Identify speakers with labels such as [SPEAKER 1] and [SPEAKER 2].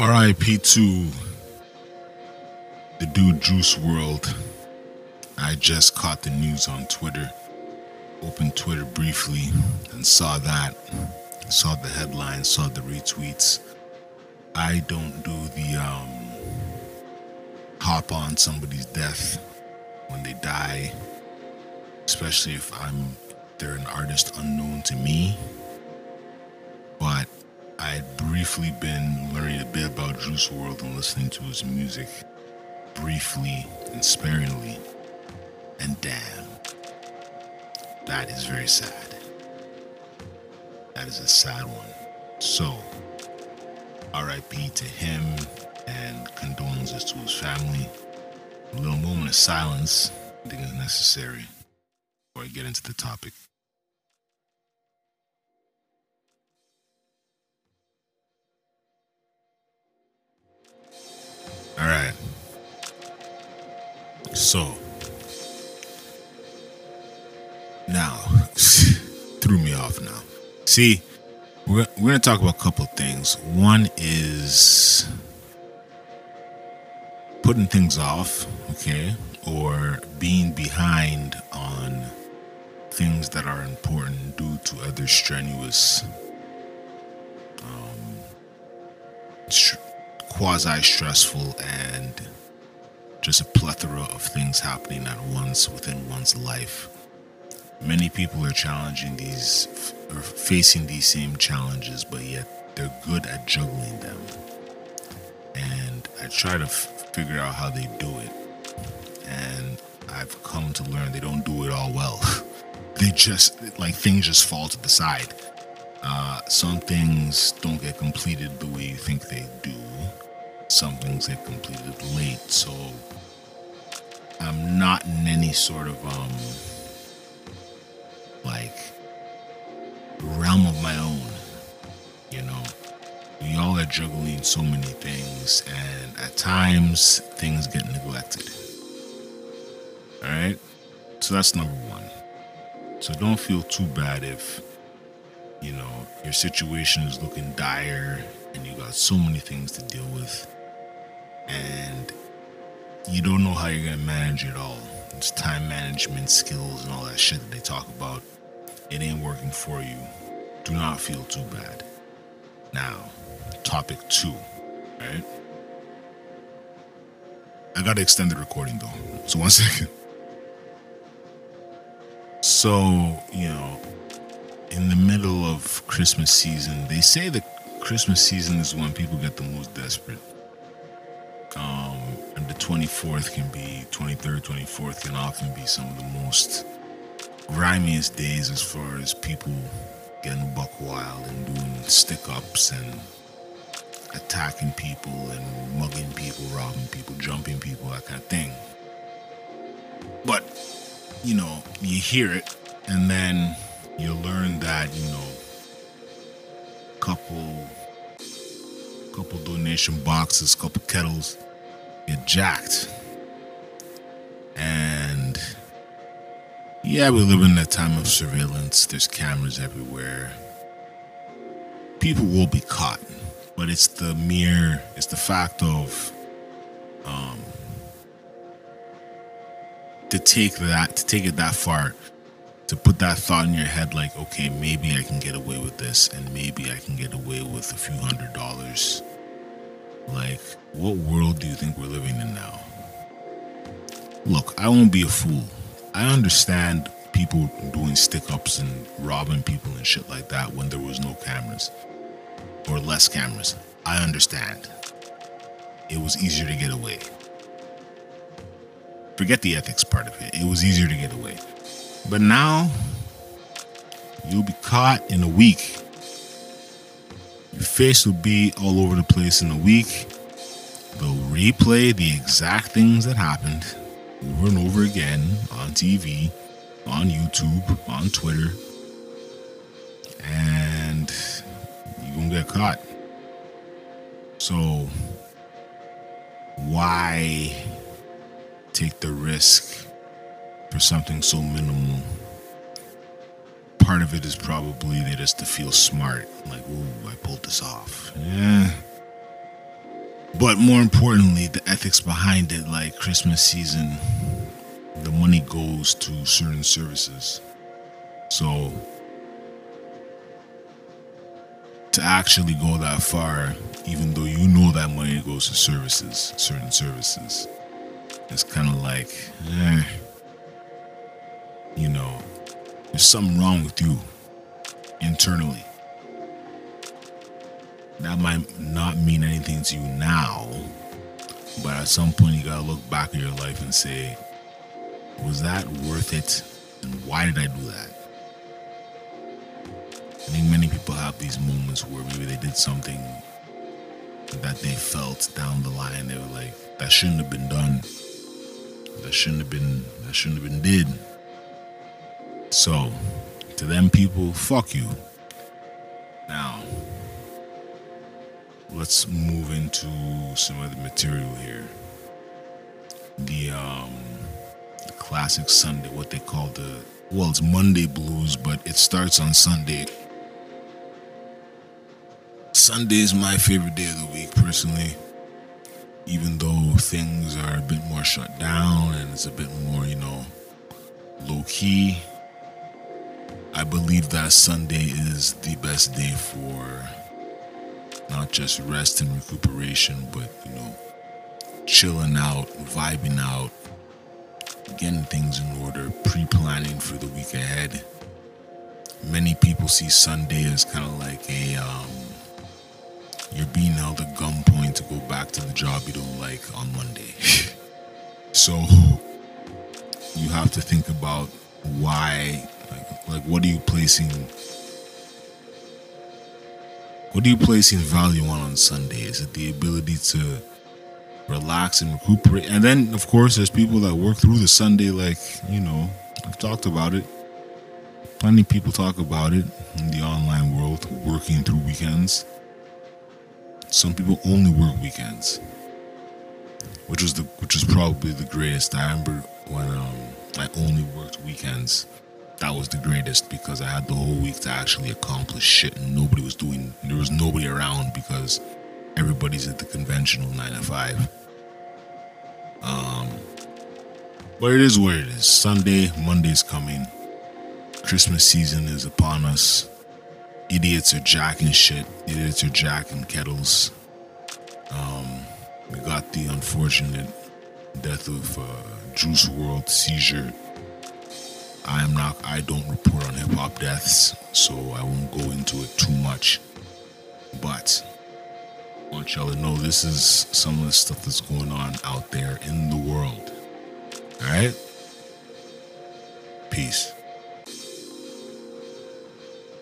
[SPEAKER 1] RIP to the dude Juice WRLD. I just caught the news on Twitter. Opened Twitter briefly and saw that. Saw the headlines, saw the retweets. I don't do the um, hop on somebody's death when they die, especially if I'm they're an artist unknown to me. But I had briefly been learning a bit about Juice WRLD and listening to his music briefly and sparingly. And damn, that is very sad. That is a sad one. So, RIP to him and condolences to his family. A little moment of silence, I think is necessary before I get into the topic. All right. So, now, threw me off now. See, we're, we're to talk about a couple things. One is putting things off, okay, or being behind on things that are important due to other strenuous, um, quasi stressful and just a plethora of things happening at once within one's life. Many people are challenging these, or facing these same challenges, but yet they're good at juggling them. And I try to f- figure out how they do it. And I've come to learn they don't do it all well. they just, like, things just fall to the side. Uh, some things don't get completed the way you think they do some things get completed late. So I'm not in any sort of um like realm of my own. You know, we all are juggling so many things, and at times things get neglected. All right, so that's number one. So don't feel too bad if you know your situation is looking dire and you got so many things to deal with and you don't know how you're going to manage it all. It's time management skills and all that shit that they talk about. It ain't working for you. Do not feel too bad. Now, topic two, right? I got to extend the recording though. So, one second. So, you know, in the middle of Christmas season, they say that Christmas season is when people get the most desperate. Um, and the 24th can be 23rd 24th can often be some of the most grimiest days as far as people getting buck wild and doing stick ups and attacking people and mugging people robbing people jumping people that kind of thing. But you know you hear it and then you learn that you know couple couple donation boxes, couple kettles get jacked. And yeah, we live in a time of surveillance. There's cameras everywhere. People will be caught, but it's the mere, it's the fact of, um, to take that, to take it that far, to put that thought in your head, like, okay, maybe I can get away with this, and maybe I can get away with a few hundred dollars like, what world do you think we're living in now? Look, I won't be a fool. I understand people doing stick ups and robbing people and shit like that when there was no cameras or less cameras. I understand. It was easier to get away. Forget the ethics part of it. It was easier to get away. But now, you'll be caught in a week your face will be all over the place in a week. They'll replay the exact things that happened over and over again on TV, on YouTube, on Twitter. And you're going to get caught. So, why take the risk for something so minimal part of it is probably they just to feel smart. Like, ooh, I pulled this off. Yeah. But more importantly, the ethics behind it, like Christmas season, the money goes to certain services. So to actually go that far, even though you know that money goes to services, certain services, it's kind of like, eh, you know, there's something wrong with you internally. That might not mean anything to you now, but at some point you gotta look back at your life and say, was that worth it? And why did I do that? I think many people have these moments where maybe they did something that they felt down the line. They were like, that shouldn't have been done. That shouldn't have been, that shouldn't have been did. So, to them people, fuck you. Now, let's move into some other material here. The um classic Sunday, what they call the well, it's Monday blues, but it starts on Sunday. Sunday is my favorite day of the week, personally. Even though things are a bit more shut down and it's a bit more, you know, low key, I believe that Sunday is the best day for not just rest and recuperation, but you know, chilling out, vibing out, getting things in order, pre planning for the week ahead. Many people see Sunday as kind of like a, um, you're being held at gunpoint to go back to the job you don't like on Monday. so you have to think about why like, like what are you placing what are you placing value on on Sunday? Is it the ability to relax and recuperate? And then, of course, there's people that work through the Sunday, like, you know, I've talked about it. Plenty of people talk about it in the online world, working through weekends. Some people only work weekends, which was the which was probably the greatest. I remember when um, I only worked weekends that was the greatest because I had the whole week to actually accomplish shit and nobody was doing there was nobody around because everybody's at the conventional nine to five. Um but it is what it is. Sunday, Monday's coming. Christmas season is upon us. Idiots are jacking shit. Idiots are jacking kettles. Um, we got the unfortunate death of uh, Juice WRLD seizure I am not I don't report on hip hop deaths, so I won't go into it too much. But I want y'all to know this is some of the stuff that's going on out there in the world. Alright? Peace.